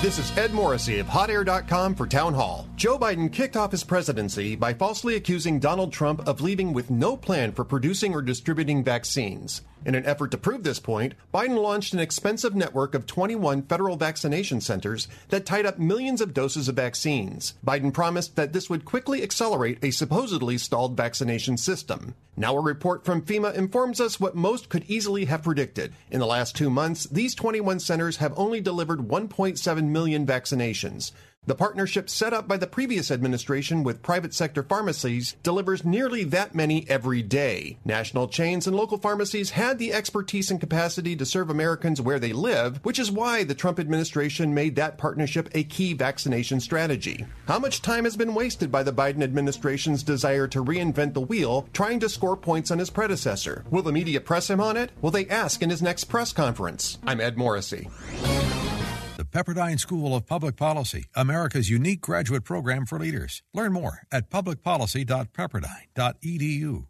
This is Ed Morrissey of HotAir.com for Townhall. Joe Biden kicked off his presidency by falsely accusing Donald Trump of leaving with no plan for producing or distributing vaccines. In an effort to prove this point, Biden launched an expensive network of 21 federal vaccination centers that tied up millions of doses of vaccines. Biden promised that this would quickly accelerate a supposedly stalled vaccination system. Now, a report from FEMA informs us what most could easily have predicted. In the last two months, these 21 centers have only delivered 1.7 million vaccinations. The partnership set up by the previous administration with private sector pharmacies delivers nearly that many every day. National chains and local pharmacies had the expertise and capacity to serve Americans where they live, which is why the Trump administration made that partnership a key vaccination strategy. How much time has been wasted by the Biden administration's desire to reinvent the wheel, trying to score points on his predecessor? Will the media press him on it? Will they ask in his next press conference? I'm Ed Morrissey. Pepperdine School of Public Policy, America's unique graduate program for leaders. Learn more at publicpolicy.pepperdine.edu.